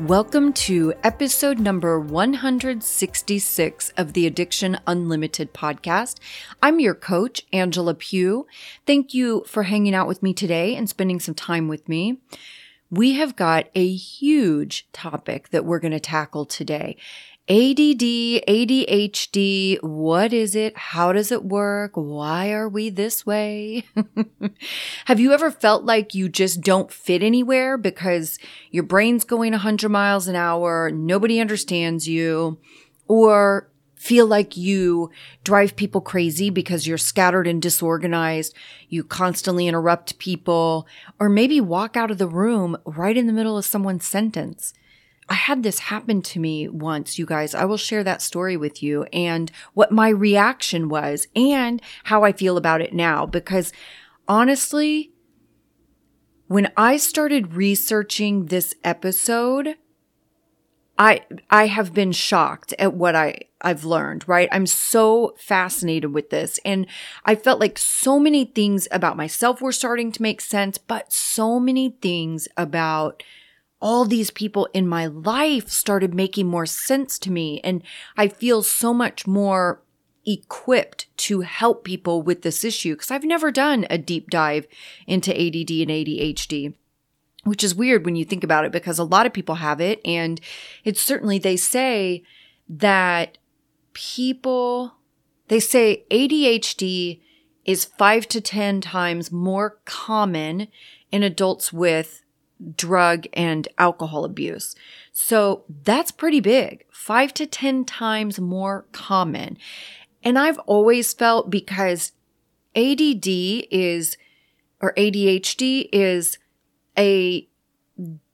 Welcome to episode number 166 of the Addiction Unlimited podcast. I'm your coach, Angela Pugh. Thank you for hanging out with me today and spending some time with me. We have got a huge topic that we're going to tackle today. ADD, ADHD, what is it? How does it work? Why are we this way? Have you ever felt like you just don't fit anywhere because your brain's going 100 miles an hour, nobody understands you, or feel like you drive people crazy because you're scattered and disorganized, you constantly interrupt people, or maybe walk out of the room right in the middle of someone's sentence? I had this happen to me once, you guys. I will share that story with you and what my reaction was and how I feel about it now. Because honestly, when I started researching this episode, I I have been shocked at what I I've learned, right? I'm so fascinated with this and I felt like so many things about myself were starting to make sense, but so many things about all these people in my life started making more sense to me. And I feel so much more equipped to help people with this issue because I've never done a deep dive into ADD and ADHD. Which is weird when you think about it because a lot of people have it. And it's certainly, they say that people, they say ADHD is five to 10 times more common in adults with drug and alcohol abuse. So that's pretty big, five to 10 times more common. And I've always felt because ADD is, or ADHD is a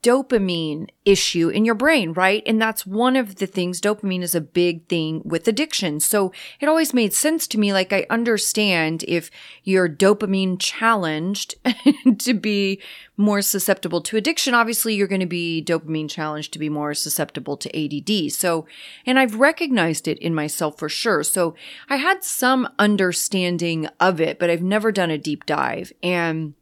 dopamine issue in your brain, right? And that's one of the things. Dopamine is a big thing with addiction. So it always made sense to me. Like I understand if you're dopamine challenged to be more susceptible to addiction, obviously you're going to be dopamine challenged to be more susceptible to ADD. So, and I've recognized it in myself for sure. So I had some understanding of it, but I've never done a deep dive. And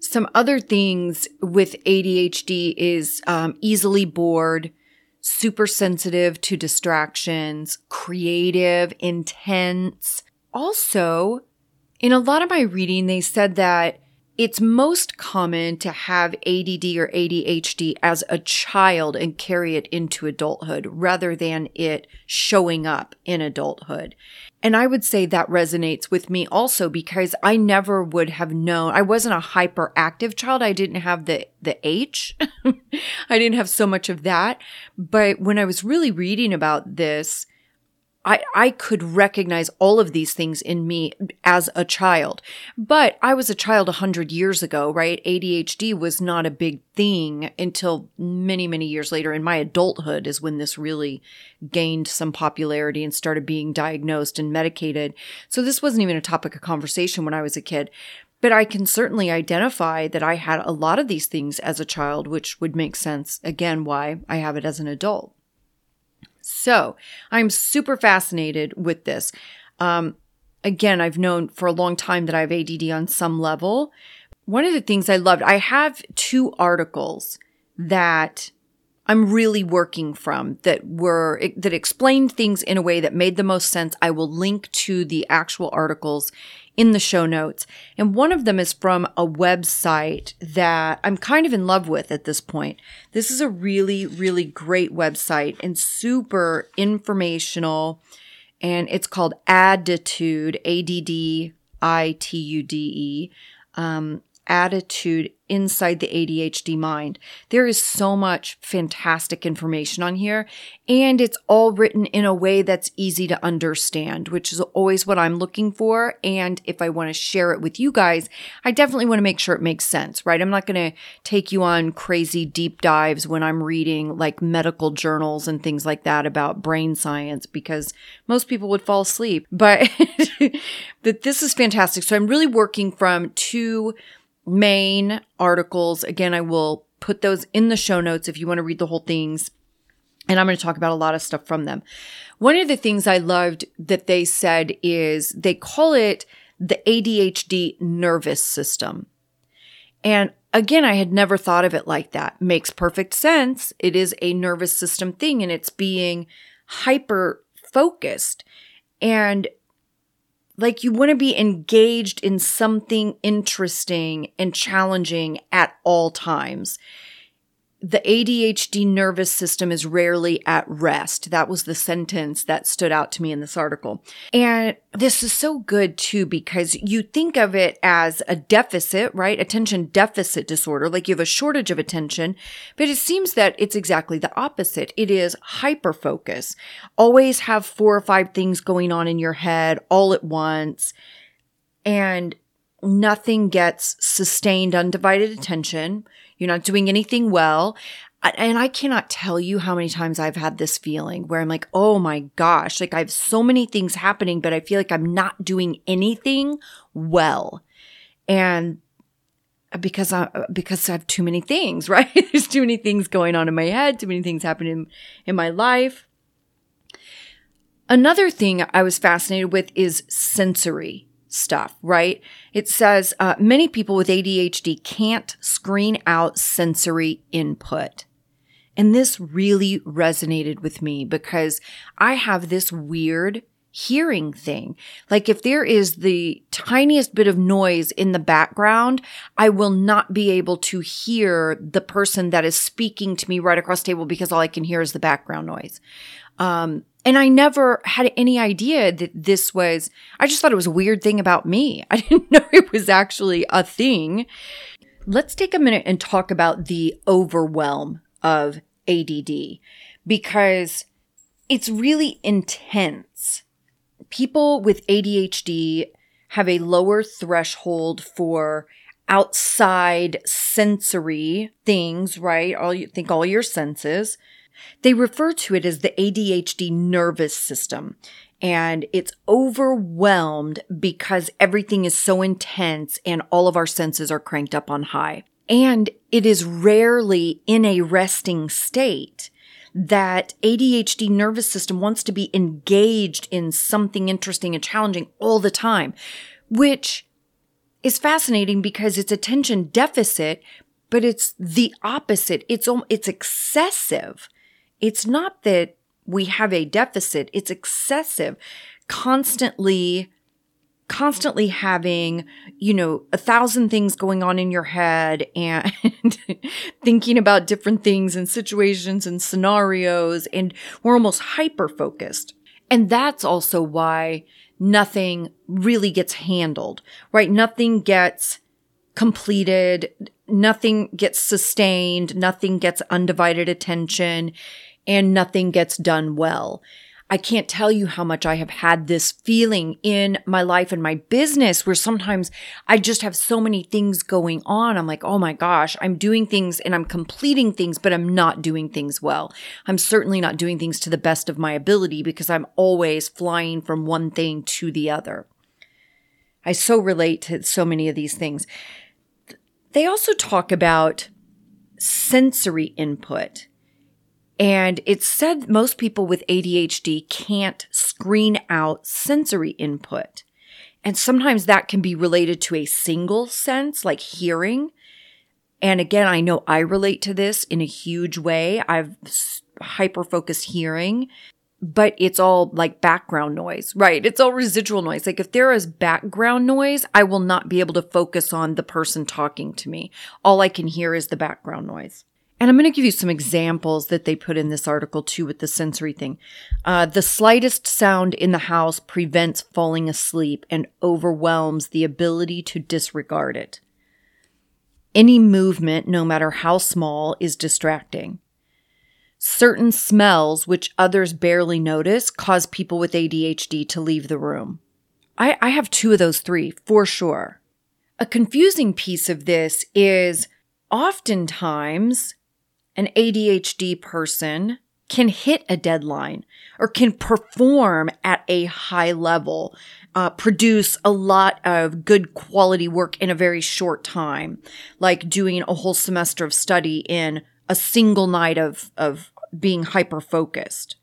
some other things with ADHD is um, easily bored, super sensitive to distractions, creative, intense. Also, in a lot of my reading, they said that it's most common to have ADD or ADHD as a child and carry it into adulthood rather than it showing up in adulthood. And I would say that resonates with me also because I never would have known. I wasn't a hyperactive child. I didn't have the, the H. I didn't have so much of that. But when I was really reading about this, I, I could recognize all of these things in me as a child. But I was a child a hundred years ago, right? ADHD was not a big thing until many, many years later. In my adulthood is when this really gained some popularity and started being diagnosed and medicated. So this wasn't even a topic of conversation when I was a kid. But I can certainly identify that I had a lot of these things as a child, which would make sense again why I have it as an adult. So I'm super fascinated with this. Um, again, I've known for a long time that I have ADD on some level. One of the things I loved, I have two articles that I'm really working from that were that explained things in a way that made the most sense. I will link to the actual articles in the show notes. And one of them is from a website that I'm kind of in love with at this point. This is a really, really great website and super informational. And it's called ADDitude, A D D I T U D E. Um, ADDitude inside the ADHD mind. There is so much fantastic information on here, and it's all written in a way that's easy to understand, which is always what I'm looking for. And if I want to share it with you guys, I definitely want to make sure it makes sense, right? I'm not going to take you on crazy deep dives when I'm reading like medical journals and things like that about brain science because most people would fall asleep. But that this is fantastic. So I'm really working from two main articles. Again, I will put those in the show notes if you want to read the whole things. And I'm going to talk about a lot of stuff from them. One of the things I loved that they said is they call it the ADHD nervous system. And again, I had never thought of it like that. Makes perfect sense. It is a nervous system thing and it's being hyper focused. And like you want to be engaged in something interesting and challenging at all times the ADHD nervous system is rarely at rest. That was the sentence that stood out to me in this article. And this is so good too, because you think of it as a deficit, right? Attention deficit disorder, like you have a shortage of attention, but it seems that it's exactly the opposite. It is hyper focus. Always have four or five things going on in your head all at once. And nothing gets sustained undivided attention you're not doing anything well. And I cannot tell you how many times I've had this feeling where I'm like, oh my gosh, like I have so many things happening, but I feel like I'm not doing anything well. And because I because I have too many things, right? There's too many things going on in my head, too many things happening in my life. Another thing I was fascinated with is sensory stuff, right? It says uh, many people with ADHD can't screen out sensory input. And this really resonated with me because I have this weird hearing thing. Like if there is the tiniest bit of noise in the background, I will not be able to hear the person that is speaking to me right across the table because all I can hear is the background noise. Um, and I never had any idea that this was, I just thought it was a weird thing about me. I didn't know it was actually a thing. Let's take a minute and talk about the overwhelm of ADD because it's really intense. People with ADHD have a lower threshold for outside sensory things, right? All you think all your senses. They refer to it as the ADHD nervous system. And it's overwhelmed because everything is so intense and all of our senses are cranked up on high. And it is rarely in a resting state that ADHD nervous system wants to be engaged in something interesting and challenging all the time, which is fascinating because it's attention deficit, but it's the opposite. It's, it's excessive. It's not that we have a deficit, it's excessive. Constantly, constantly having, you know, a thousand things going on in your head and thinking about different things and situations and scenarios. And we're almost hyper focused. And that's also why nothing really gets handled, right? Nothing gets completed. Nothing gets sustained. Nothing gets undivided attention and nothing gets done well. I can't tell you how much I have had this feeling in my life and my business where sometimes I just have so many things going on. I'm like, oh my gosh, I'm doing things and I'm completing things, but I'm not doing things well. I'm certainly not doing things to the best of my ability because I'm always flying from one thing to the other. I so relate to so many of these things. They also talk about sensory input and it's said most people with ADHD can't screen out sensory input. And sometimes that can be related to a single sense, like hearing. And again, I know I relate to this in a huge way. I've hyper focused hearing, but it's all like background noise, right? It's all residual noise. Like if there is background noise, I will not be able to focus on the person talking to me. All I can hear is the background noise. And I'm going to give you some examples that they put in this article too with the sensory thing. Uh, the slightest sound in the house prevents falling asleep and overwhelms the ability to disregard it. Any movement, no matter how small, is distracting. Certain smells, which others barely notice, cause people with ADHD to leave the room. I, I have two of those three for sure. A confusing piece of this is oftentimes an ADHD person can hit a deadline or can perform at a high level, uh, produce a lot of good quality work in a very short time, like doing a whole semester of study in a single night of, of being hyper focused.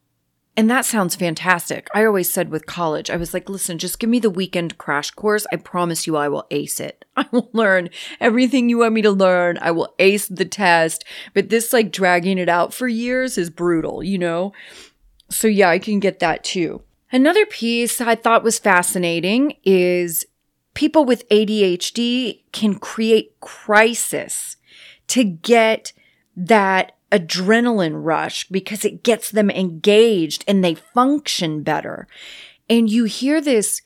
And that sounds fantastic. I always said with college, I was like, listen, just give me the weekend crash course. I promise you I will ace it. I will learn everything you want me to learn. I will ace the test. But this, like, dragging it out for years is brutal, you know? So, yeah, I can get that too. Another piece I thought was fascinating is people with ADHD can create crisis to get that adrenaline rush because it gets them engaged and they function better. And you hear this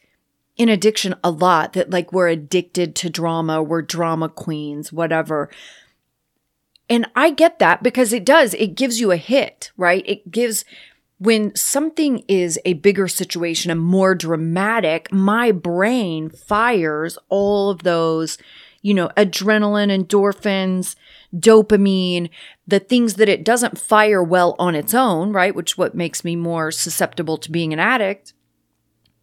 in addiction a lot that like we're addicted to drama, we're drama queens, whatever. And I get that because it does, it gives you a hit, right? It gives, when something is a bigger situation and more dramatic, my brain fires all of those, you know, adrenaline, endorphins, dopamine, the things that it doesn't fire well on its own, right? Which what makes me more susceptible to being an addict.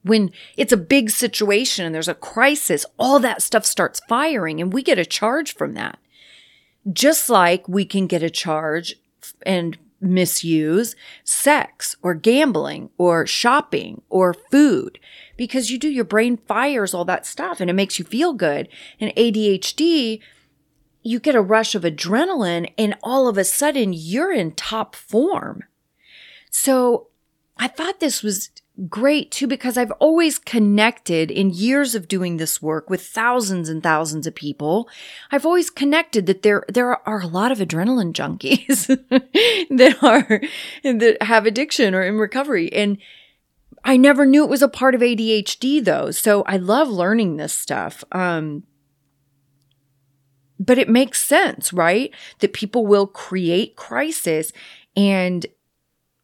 When it's a big situation and there's a crisis, all that stuff starts firing and we get a charge from that. Just like we can get a charge and misuse sex or gambling or shopping or food because you do your brain fires all that stuff and it makes you feel good. And ADHD you get a rush of adrenaline and all of a sudden you're in top form. So I thought this was great too because I've always connected in years of doing this work with thousands and thousands of people. I've always connected that there there are a lot of adrenaline junkies that are that have addiction or in recovery and I never knew it was a part of ADHD though. So I love learning this stuff. Um but it makes sense, right? That people will create crisis and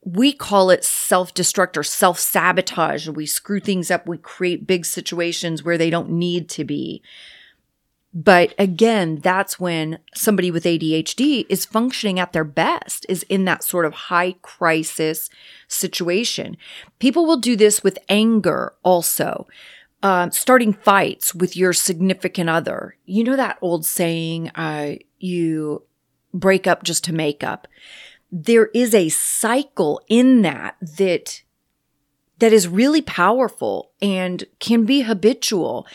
we call it self destruct or self sabotage. We screw things up. We create big situations where they don't need to be. But again, that's when somebody with ADHD is functioning at their best, is in that sort of high crisis situation. People will do this with anger also uh, starting fights with your significant other. You know that old saying, uh, you break up just to make up. There is a cycle in that that that is really powerful and can be habitual.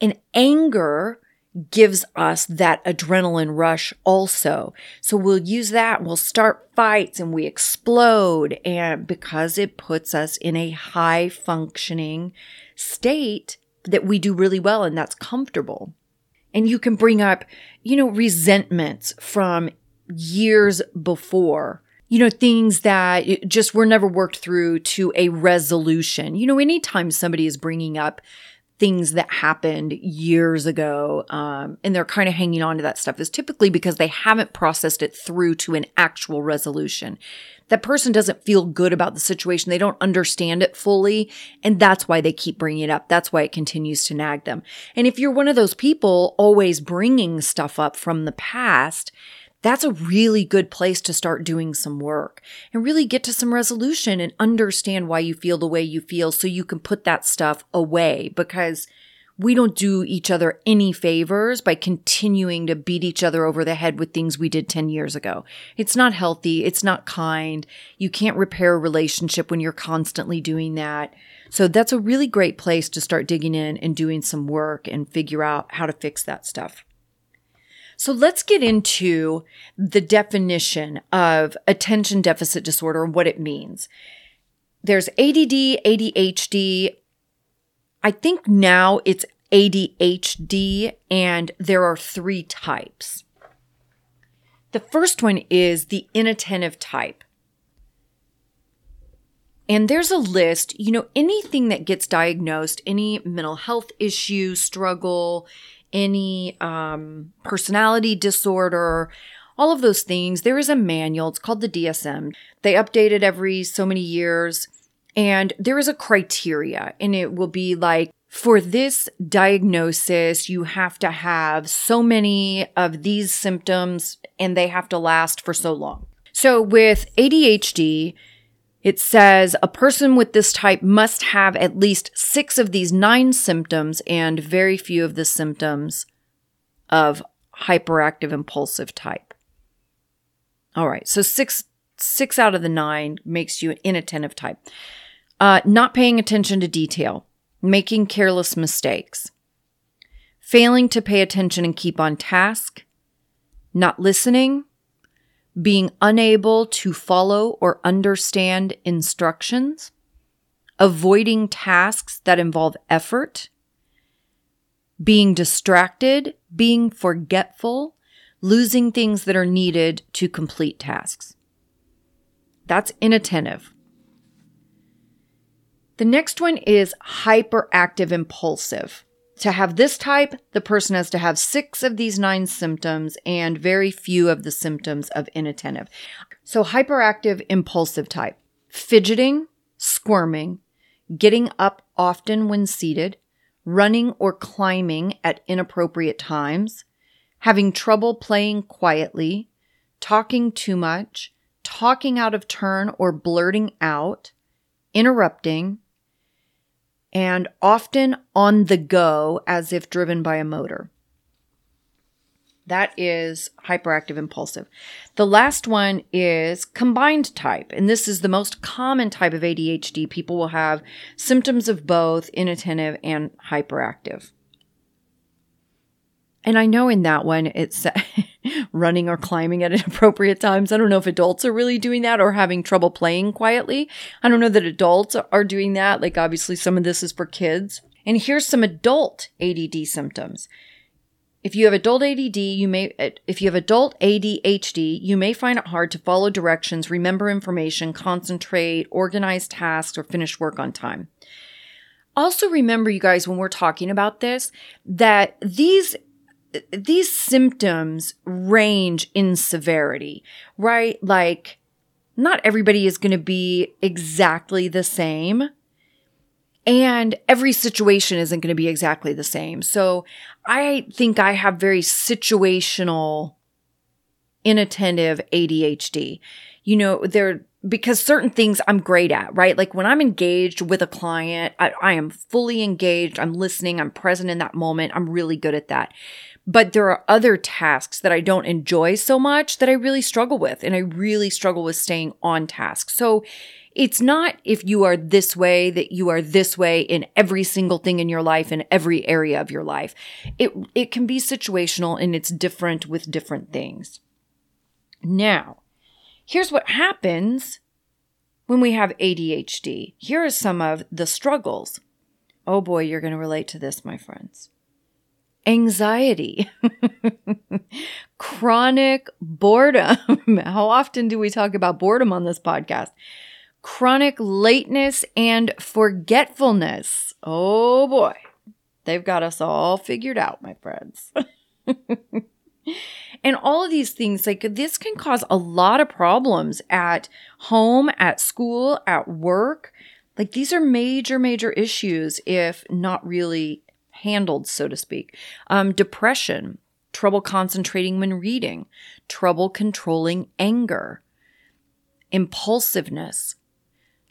And anger gives us that adrenaline rush also. So we'll use that, we'll start fights and we explode and because it puts us in a high functioning state that we do really well and that's comfortable. And you can bring up, you know, resentments from years before you know, things that just were never worked through to a resolution. You know, anytime somebody is bringing up things that happened years ago um, and they're kind of hanging on to that stuff is typically because they haven't processed it through to an actual resolution. That person doesn't feel good about the situation. They don't understand it fully and that's why they keep bringing it up. That's why it continues to nag them. And if you're one of those people always bringing stuff up from the past that's a really good place to start doing some work and really get to some resolution and understand why you feel the way you feel so you can put that stuff away because we don't do each other any favors by continuing to beat each other over the head with things we did 10 years ago. It's not healthy. It's not kind. You can't repair a relationship when you're constantly doing that. So that's a really great place to start digging in and doing some work and figure out how to fix that stuff. So let's get into the definition of attention deficit disorder and what it means. There's ADD, ADHD. I think now it's ADHD, and there are three types. The first one is the inattentive type. And there's a list, you know, anything that gets diagnosed, any mental health issue, struggle, any um, personality disorder, all of those things, there is a manual. It's called the DSM. They update it every so many years. And there is a criteria, and it will be like, for this diagnosis, you have to have so many of these symptoms and they have to last for so long. So with ADHD, it says a person with this type must have at least six of these nine symptoms and very few of the symptoms of hyperactive impulsive type. All right, so six six out of the nine makes you an inattentive type. Uh, not paying attention to detail, making careless mistakes, failing to pay attention and keep on task, not listening, being unable to follow or understand instructions, avoiding tasks that involve effort, being distracted, being forgetful, losing things that are needed to complete tasks. That's inattentive. The next one is hyperactive impulsive. To have this type, the person has to have six of these nine symptoms and very few of the symptoms of inattentive. So, hyperactive impulsive type fidgeting, squirming, getting up often when seated, running or climbing at inappropriate times, having trouble playing quietly, talking too much, talking out of turn or blurting out, interrupting, and often on the go as if driven by a motor. That is hyperactive impulsive. The last one is combined type. And this is the most common type of ADHD. People will have symptoms of both inattentive and hyperactive. And I know in that one, it's running or climbing at inappropriate times. I don't know if adults are really doing that or having trouble playing quietly. I don't know that adults are doing that. Like, obviously, some of this is for kids. And here's some adult ADD symptoms. If you have adult ADD, you may, if you have adult ADHD, you may find it hard to follow directions, remember information, concentrate, organize tasks, or finish work on time. Also, remember, you guys, when we're talking about this, that these these symptoms range in severity, right? Like, not everybody is going to be exactly the same. And every situation isn't going to be exactly the same. So I think I have very situational, inattentive ADHD. You know, there, because certain things I'm great at, right? Like when I'm engaged with a client, I, I am fully engaged. I'm listening. I'm present in that moment. I'm really good at that. But there are other tasks that I don't enjoy so much that I really struggle with. And I really struggle with staying on task. So it's not if you are this way that you are this way in every single thing in your life in every area of your life. It it can be situational and it's different with different things. Now, here's what happens when we have ADHD. Here are some of the struggles. Oh boy, you're going to relate to this, my friends anxiety, chronic boredom. How often do we talk about boredom on this podcast? Chronic lateness and forgetfulness. Oh boy, they've got us all figured out, my friends. and all of these things, like this can cause a lot of problems at home, at school, at work. Like these are major, major issues if not really handled, so to speak. Um, depression, trouble concentrating when reading, trouble controlling anger, impulsiveness,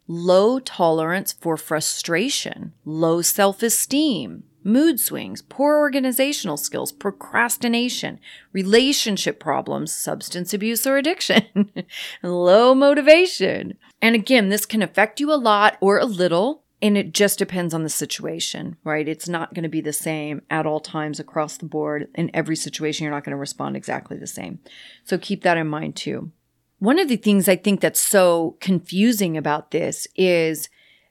low tolerance for frustration, low self esteem, mood swings, poor organizational skills, procrastination, relationship problems, substance abuse or addiction, low motivation. And again, this can affect you a lot or a little and it just depends on the situation, right? It's not going to be the same at all times across the board. In every situation, you're not going to respond exactly the same. So keep that in mind too. One of the things I think that's so confusing about this is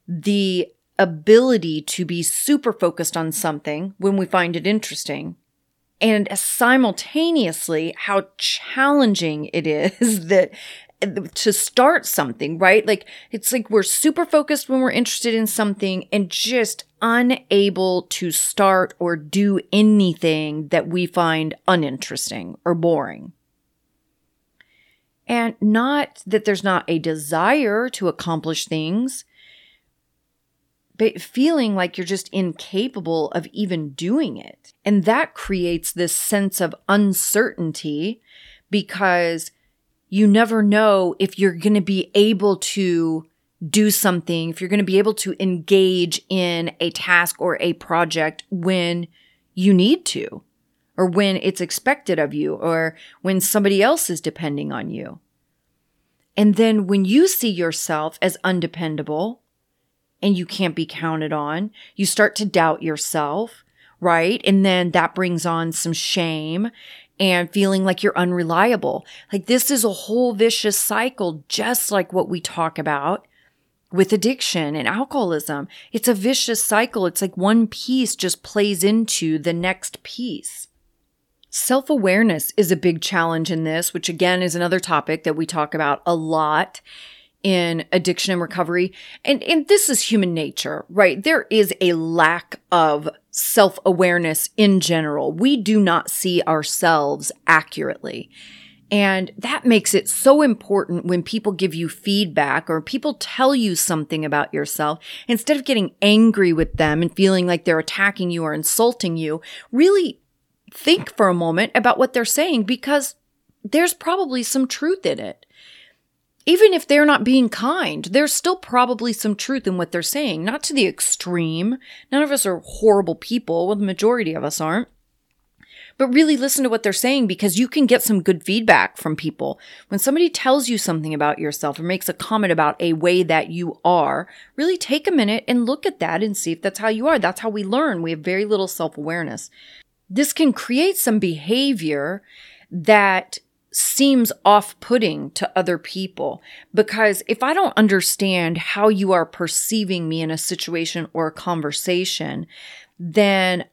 the ability to be super focused on something when we find it interesting and simultaneously how challenging it is that to start something, right? Like it's like we're super focused when we're interested in something and just unable to start or do anything that we find uninteresting or boring. And not that there's not a desire to accomplish things, but feeling like you're just incapable of even doing it. And that creates this sense of uncertainty because you never know if you're going to be able to do something, if you're going to be able to engage in a task or a project when you need to, or when it's expected of you, or when somebody else is depending on you. And then when you see yourself as undependable and you can't be counted on, you start to doubt yourself, right? And then that brings on some shame and feeling like you're unreliable. Like this is a whole vicious cycle, just like what we talk about with addiction and alcoholism. It's a vicious cycle. It's like one piece just plays into the next piece. Self awareness is a big challenge in this, which again is another topic that we talk about a lot in addiction and recovery. And, and this is human nature, right? There is a lack of self awareness in general. We do not see ourselves accurately. And that makes it so important when people give you feedback or people tell you something about yourself, instead of getting angry with them and feeling like they're attacking you or insulting you, really think for a moment about what they're saying because there's probably some truth in it even if they're not being kind, there's still probably some truth in what they're saying, not to the extreme. None of us are horrible people. Well, the majority of us aren't. But really listen to what they're saying because you can get some good feedback from people. When somebody tells you something about yourself or makes a comment about a way that you are, really take a minute and look at that and see if that's how you are. That's how we learn. We have very little self awareness. This can create some behavior that seems off putting to other people because if I don't understand how you are perceiving me in a situation or a conversation, then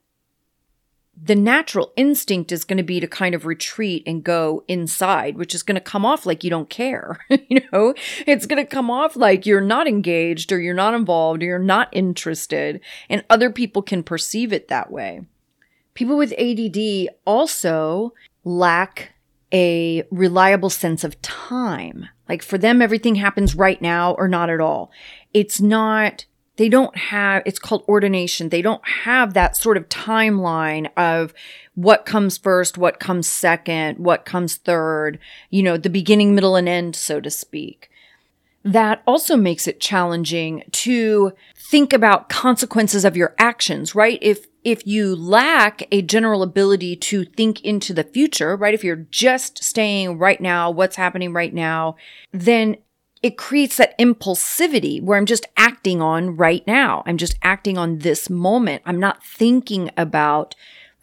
the natural instinct is going to be to kind of retreat and go inside, which is going to come off like you don't care. you know, it's going to come off like you're not engaged or you're not involved or you're not interested, and other people can perceive it that way. People with ADD also lack a reliable sense of time. Like for them, everything happens right now or not at all. It's not, they don't have, it's called ordination. They don't have that sort of timeline of what comes first, what comes second, what comes third, you know, the beginning, middle, and end, so to speak. That also makes it challenging to think about consequences of your actions, right? If if you lack a general ability to think into the future, right? If you're just staying right now, what's happening right now, then it creates that impulsivity where I'm just acting on right now. I'm just acting on this moment. I'm not thinking about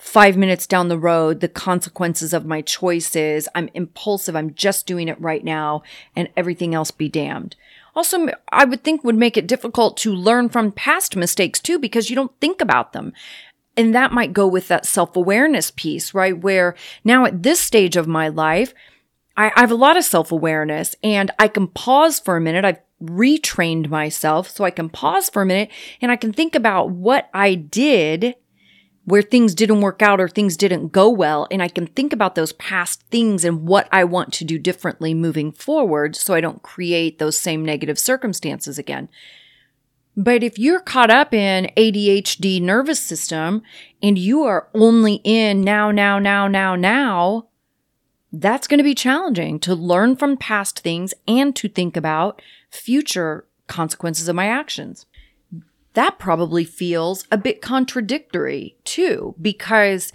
five minutes down the road, the consequences of my choices. I'm impulsive. I'm just doing it right now and everything else be damned. Also, I would think would make it difficult to learn from past mistakes too, because you don't think about them. And that might go with that self awareness piece, right? Where now at this stage of my life, I, I have a lot of self awareness and I can pause for a minute. I've retrained myself so I can pause for a minute and I can think about what I did where things didn't work out or things didn't go well. And I can think about those past things and what I want to do differently moving forward so I don't create those same negative circumstances again. But if you're caught up in ADHD nervous system and you are only in now, now, now, now, now, that's going to be challenging to learn from past things and to think about future consequences of my actions. That probably feels a bit contradictory too, because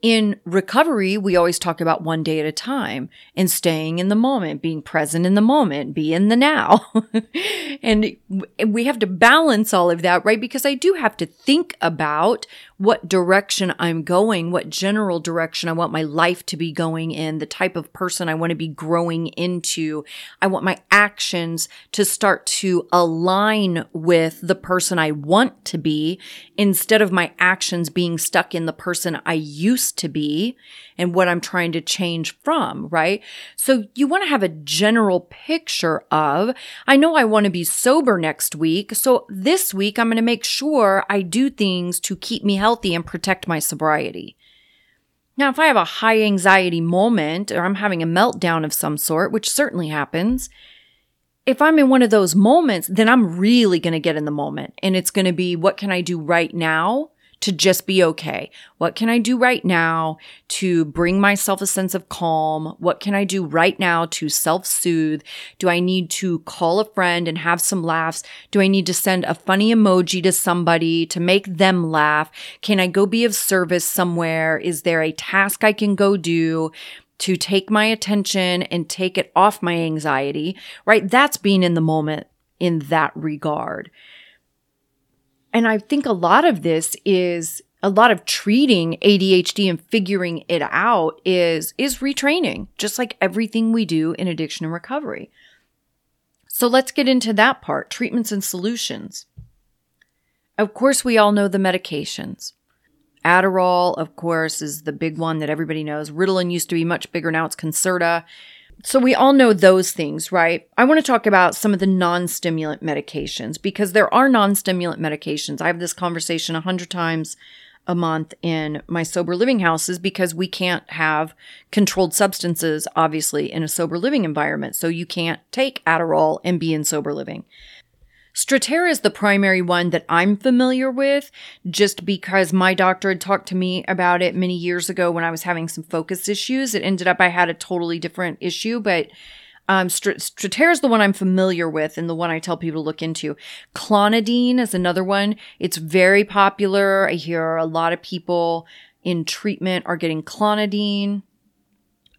in recovery, we always talk about one day at a time and staying in the moment, being present in the moment, be in the now. and we have to balance all of that, right? Because I do have to think about what direction I'm going, what general direction I want my life to be going in, the type of person I want to be growing into. I want my actions to start to align with the person I want to be instead of my actions being stuck in the person I used to be and what I'm trying to change from, right? So you want to have a general picture of, I know I want to be sober next week. So this week I'm going to make sure I do things to keep me healthy and protect my sobriety. Now, if I have a high anxiety moment or I'm having a meltdown of some sort, which certainly happens, if I'm in one of those moments, then I'm really going to get in the moment and it's going to be what can I do right now to just be okay? What can I do right now to bring myself a sense of calm? What can I do right now to self soothe? Do I need to call a friend and have some laughs? Do I need to send a funny emoji to somebody to make them laugh? Can I go be of service somewhere? Is there a task I can go do? to take my attention and take it off my anxiety, right? That's being in the moment in that regard. And I think a lot of this is a lot of treating ADHD and figuring it out is is retraining, just like everything we do in addiction and recovery. So let's get into that part, treatments and solutions. Of course, we all know the medications. Adderall, of course, is the big one that everybody knows. Ritalin used to be much bigger. Now it's Concerta. So we all know those things, right? I want to talk about some of the non-stimulant medications because there are non-stimulant medications. I have this conversation a hundred times a month in my sober living houses because we can't have controlled substances, obviously, in a sober living environment. So you can't take Adderall and be in sober living. Strattera is the primary one that I'm familiar with just because my doctor had talked to me about it many years ago when I was having some focus issues. It ended up I had a totally different issue, but um, Strattera is the one I'm familiar with and the one I tell people to look into. Clonidine is another one. It's very popular. I hear a lot of people in treatment are getting clonidine.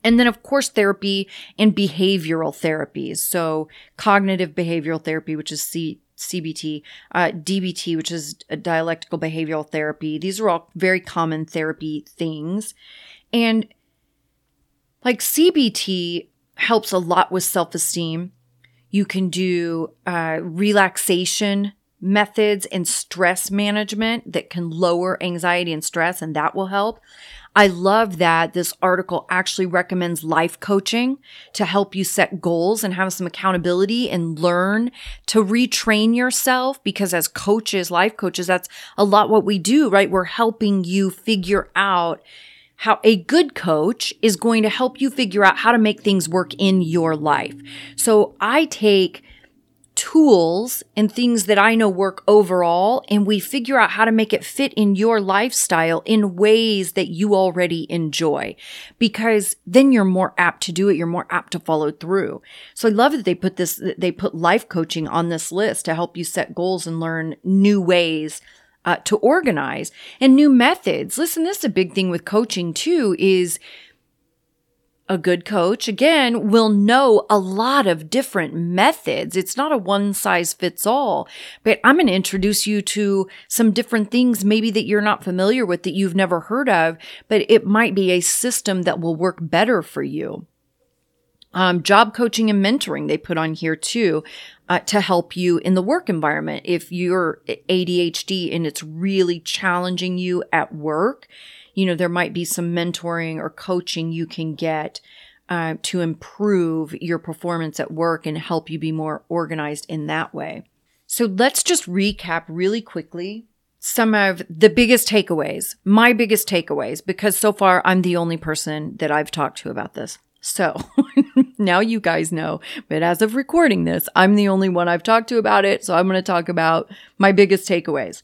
And then, of course, therapy and behavioral therapies. So, cognitive behavioral therapy, which is C- CBT, uh, DBT, which is dialectical behavioral therapy. These are all very common therapy things. And like CBT helps a lot with self esteem. You can do uh, relaxation methods and stress management that can lower anxiety and stress, and that will help. I love that this article actually recommends life coaching to help you set goals and have some accountability and learn to retrain yourself because as coaches, life coaches, that's a lot what we do, right? We're helping you figure out how a good coach is going to help you figure out how to make things work in your life. So I take tools and things that I know work overall, and we figure out how to make it fit in your lifestyle in ways that you already enjoy. Because then you're more apt to do it, you're more apt to follow through. So I love that they put this, they put life coaching on this list to help you set goals and learn new ways uh, to organize and new methods. Listen, this is a big thing with coaching too, is a good coach, again, will know a lot of different methods. It's not a one size fits all, but I'm going to introduce you to some different things maybe that you're not familiar with that you've never heard of, but it might be a system that will work better for you. Um, job coaching and mentoring they put on here too uh, to help you in the work environment. If you're ADHD and it's really challenging you at work, you know, there might be some mentoring or coaching you can get uh, to improve your performance at work and help you be more organized in that way. So let's just recap really quickly some of the biggest takeaways, my biggest takeaways, because so far I'm the only person that I've talked to about this. So now you guys know, but as of recording this, I'm the only one I've talked to about it. So I'm going to talk about my biggest takeaways.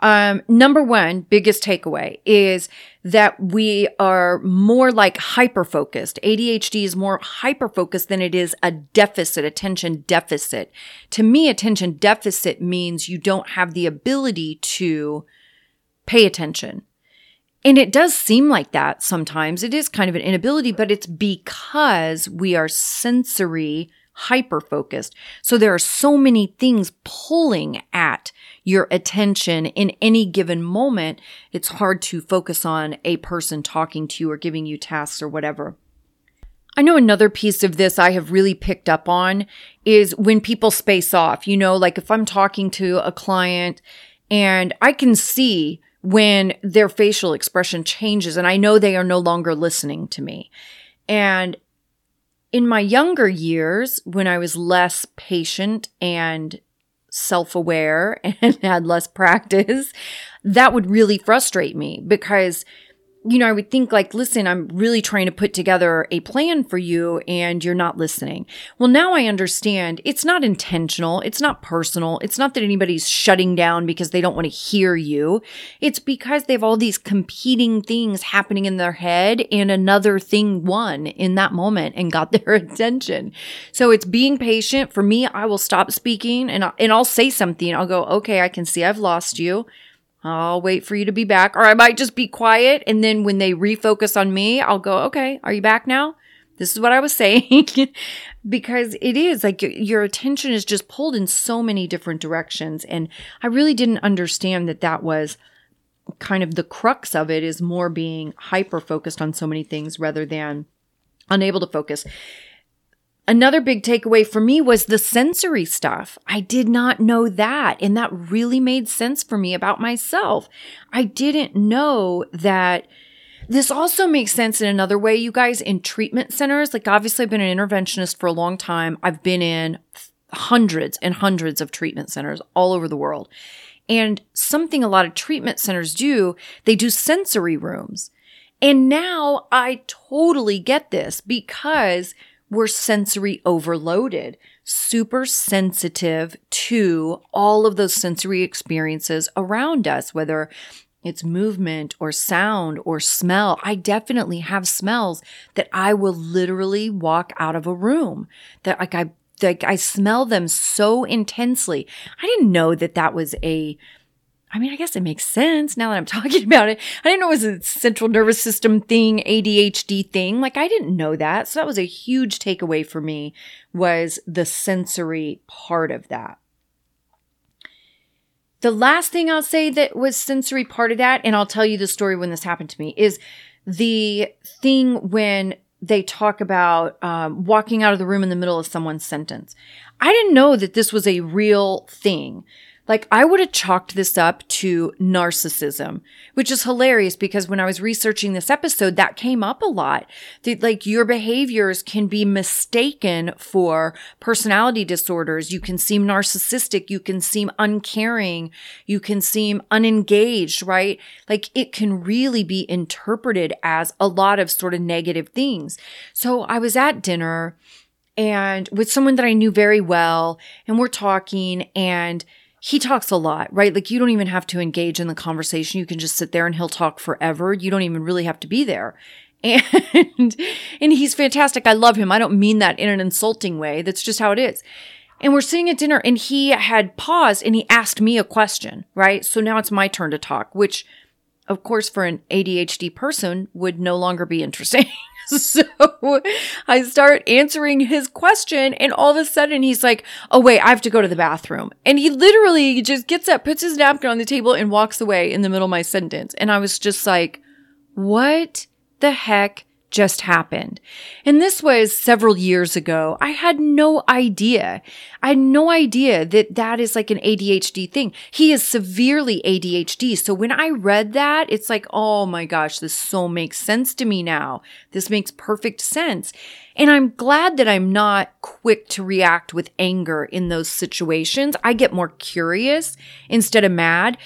Um, number one, biggest takeaway is that we are more like hyper focused. ADHD is more hyper focused than it is a deficit, attention deficit. To me, attention deficit means you don't have the ability to pay attention. And it does seem like that sometimes. It is kind of an inability, but it's because we are sensory hyper focused. So there are so many things pulling at your attention in any given moment. It's hard to focus on a person talking to you or giving you tasks or whatever. I know another piece of this I have really picked up on is when people space off. You know, like if I'm talking to a client and I can see when their facial expression changes and I know they are no longer listening to me. And in my younger years, when I was less patient and self aware and had less practice, that would really frustrate me because you know, I would think like, listen, I'm really trying to put together a plan for you and you're not listening. Well, now I understand it's not intentional. It's not personal. It's not that anybody's shutting down because they don't want to hear you. It's because they have all these competing things happening in their head and another thing won in that moment and got their attention. So it's being patient. For me, I will stop speaking and, I, and I'll say something. I'll go, okay, I can see I've lost you. I'll wait for you to be back. Or I might just be quiet. And then when they refocus on me, I'll go, okay, are you back now? This is what I was saying. because it is like your attention is just pulled in so many different directions. And I really didn't understand that that was kind of the crux of it is more being hyper focused on so many things rather than unable to focus. Another big takeaway for me was the sensory stuff. I did not know that. And that really made sense for me about myself. I didn't know that this also makes sense in another way, you guys, in treatment centers. Like, obviously, I've been an interventionist for a long time. I've been in hundreds and hundreds of treatment centers all over the world. And something a lot of treatment centers do, they do sensory rooms. And now I totally get this because we're sensory overloaded, super sensitive to all of those sensory experiences around us, whether it's movement or sound or smell. I definitely have smells that I will literally walk out of a room that like I like I smell them so intensely. I didn't know that that was a I mean, I guess it makes sense now that I'm talking about it. I didn't know it was a central nervous system thing, ADHD thing. Like I didn't know that. So that was a huge takeaway for me was the sensory part of that. The last thing I'll say that was sensory part of that, and I'll tell you the story when this happened to me, is the thing when they talk about um, walking out of the room in the middle of someone's sentence. I didn't know that this was a real thing. Like I would have chalked this up to narcissism, which is hilarious because when I was researching this episode, that came up a lot. That like your behaviors can be mistaken for personality disorders. You can seem narcissistic. You can seem uncaring. You can seem unengaged, right? Like it can really be interpreted as a lot of sort of negative things. So I was at dinner and with someone that I knew very well and we're talking and he talks a lot, right? Like you don't even have to engage in the conversation. You can just sit there and he'll talk forever. You don't even really have to be there. And and he's fantastic. I love him. I don't mean that in an insulting way. That's just how it is. And we're sitting at dinner and he had paused and he asked me a question, right? So now it's my turn to talk, which of course for an ADHD person would no longer be interesting. so I start answering his question, and all of a sudden he's like, Oh, wait, I have to go to the bathroom. And he literally just gets up, puts his napkin on the table, and walks away in the middle of my sentence. And I was just like, What the heck just happened. And this was several years ago. I had no idea. I had no idea that that is like an ADHD thing. He is severely ADHD. So when I read that, it's like, oh my gosh, this so makes sense to me now. This makes perfect sense. And I'm glad that I'm not quick to react with anger in those situations. I get more curious instead of mad.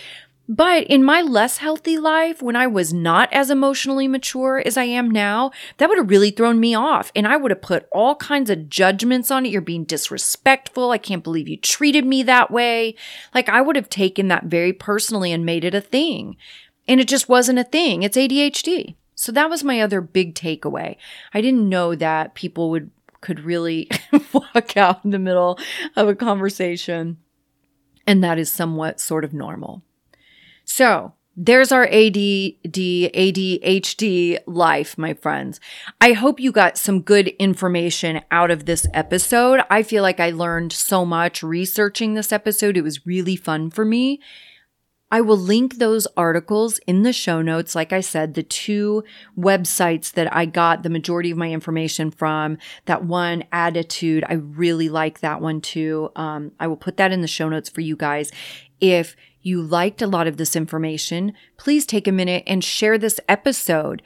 But in my less healthy life, when I was not as emotionally mature as I am now, that would have really thrown me off. And I would have put all kinds of judgments on it. You're being disrespectful. I can't believe you treated me that way. Like I would have taken that very personally and made it a thing. And it just wasn't a thing. It's ADHD. So that was my other big takeaway. I didn't know that people would could really walk out in the middle of a conversation. And that is somewhat sort of normal. So there's our ADD, ADHD life, my friends. I hope you got some good information out of this episode. I feel like I learned so much researching this episode. It was really fun for me. I will link those articles in the show notes. Like I said, the two websites that I got the majority of my information from, that one ADDitude, I really like that one too. Um, I will put that in the show notes for you guys. If you liked a lot of this information, please take a minute and share this episode.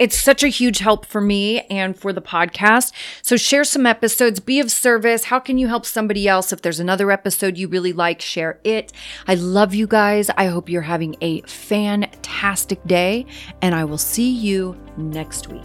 It's such a huge help for me and for the podcast. So share some episodes, be of service. How can you help somebody else? If there's another episode you really like, share it. I love you guys. I hope you're having a fantastic day, and I will see you next week.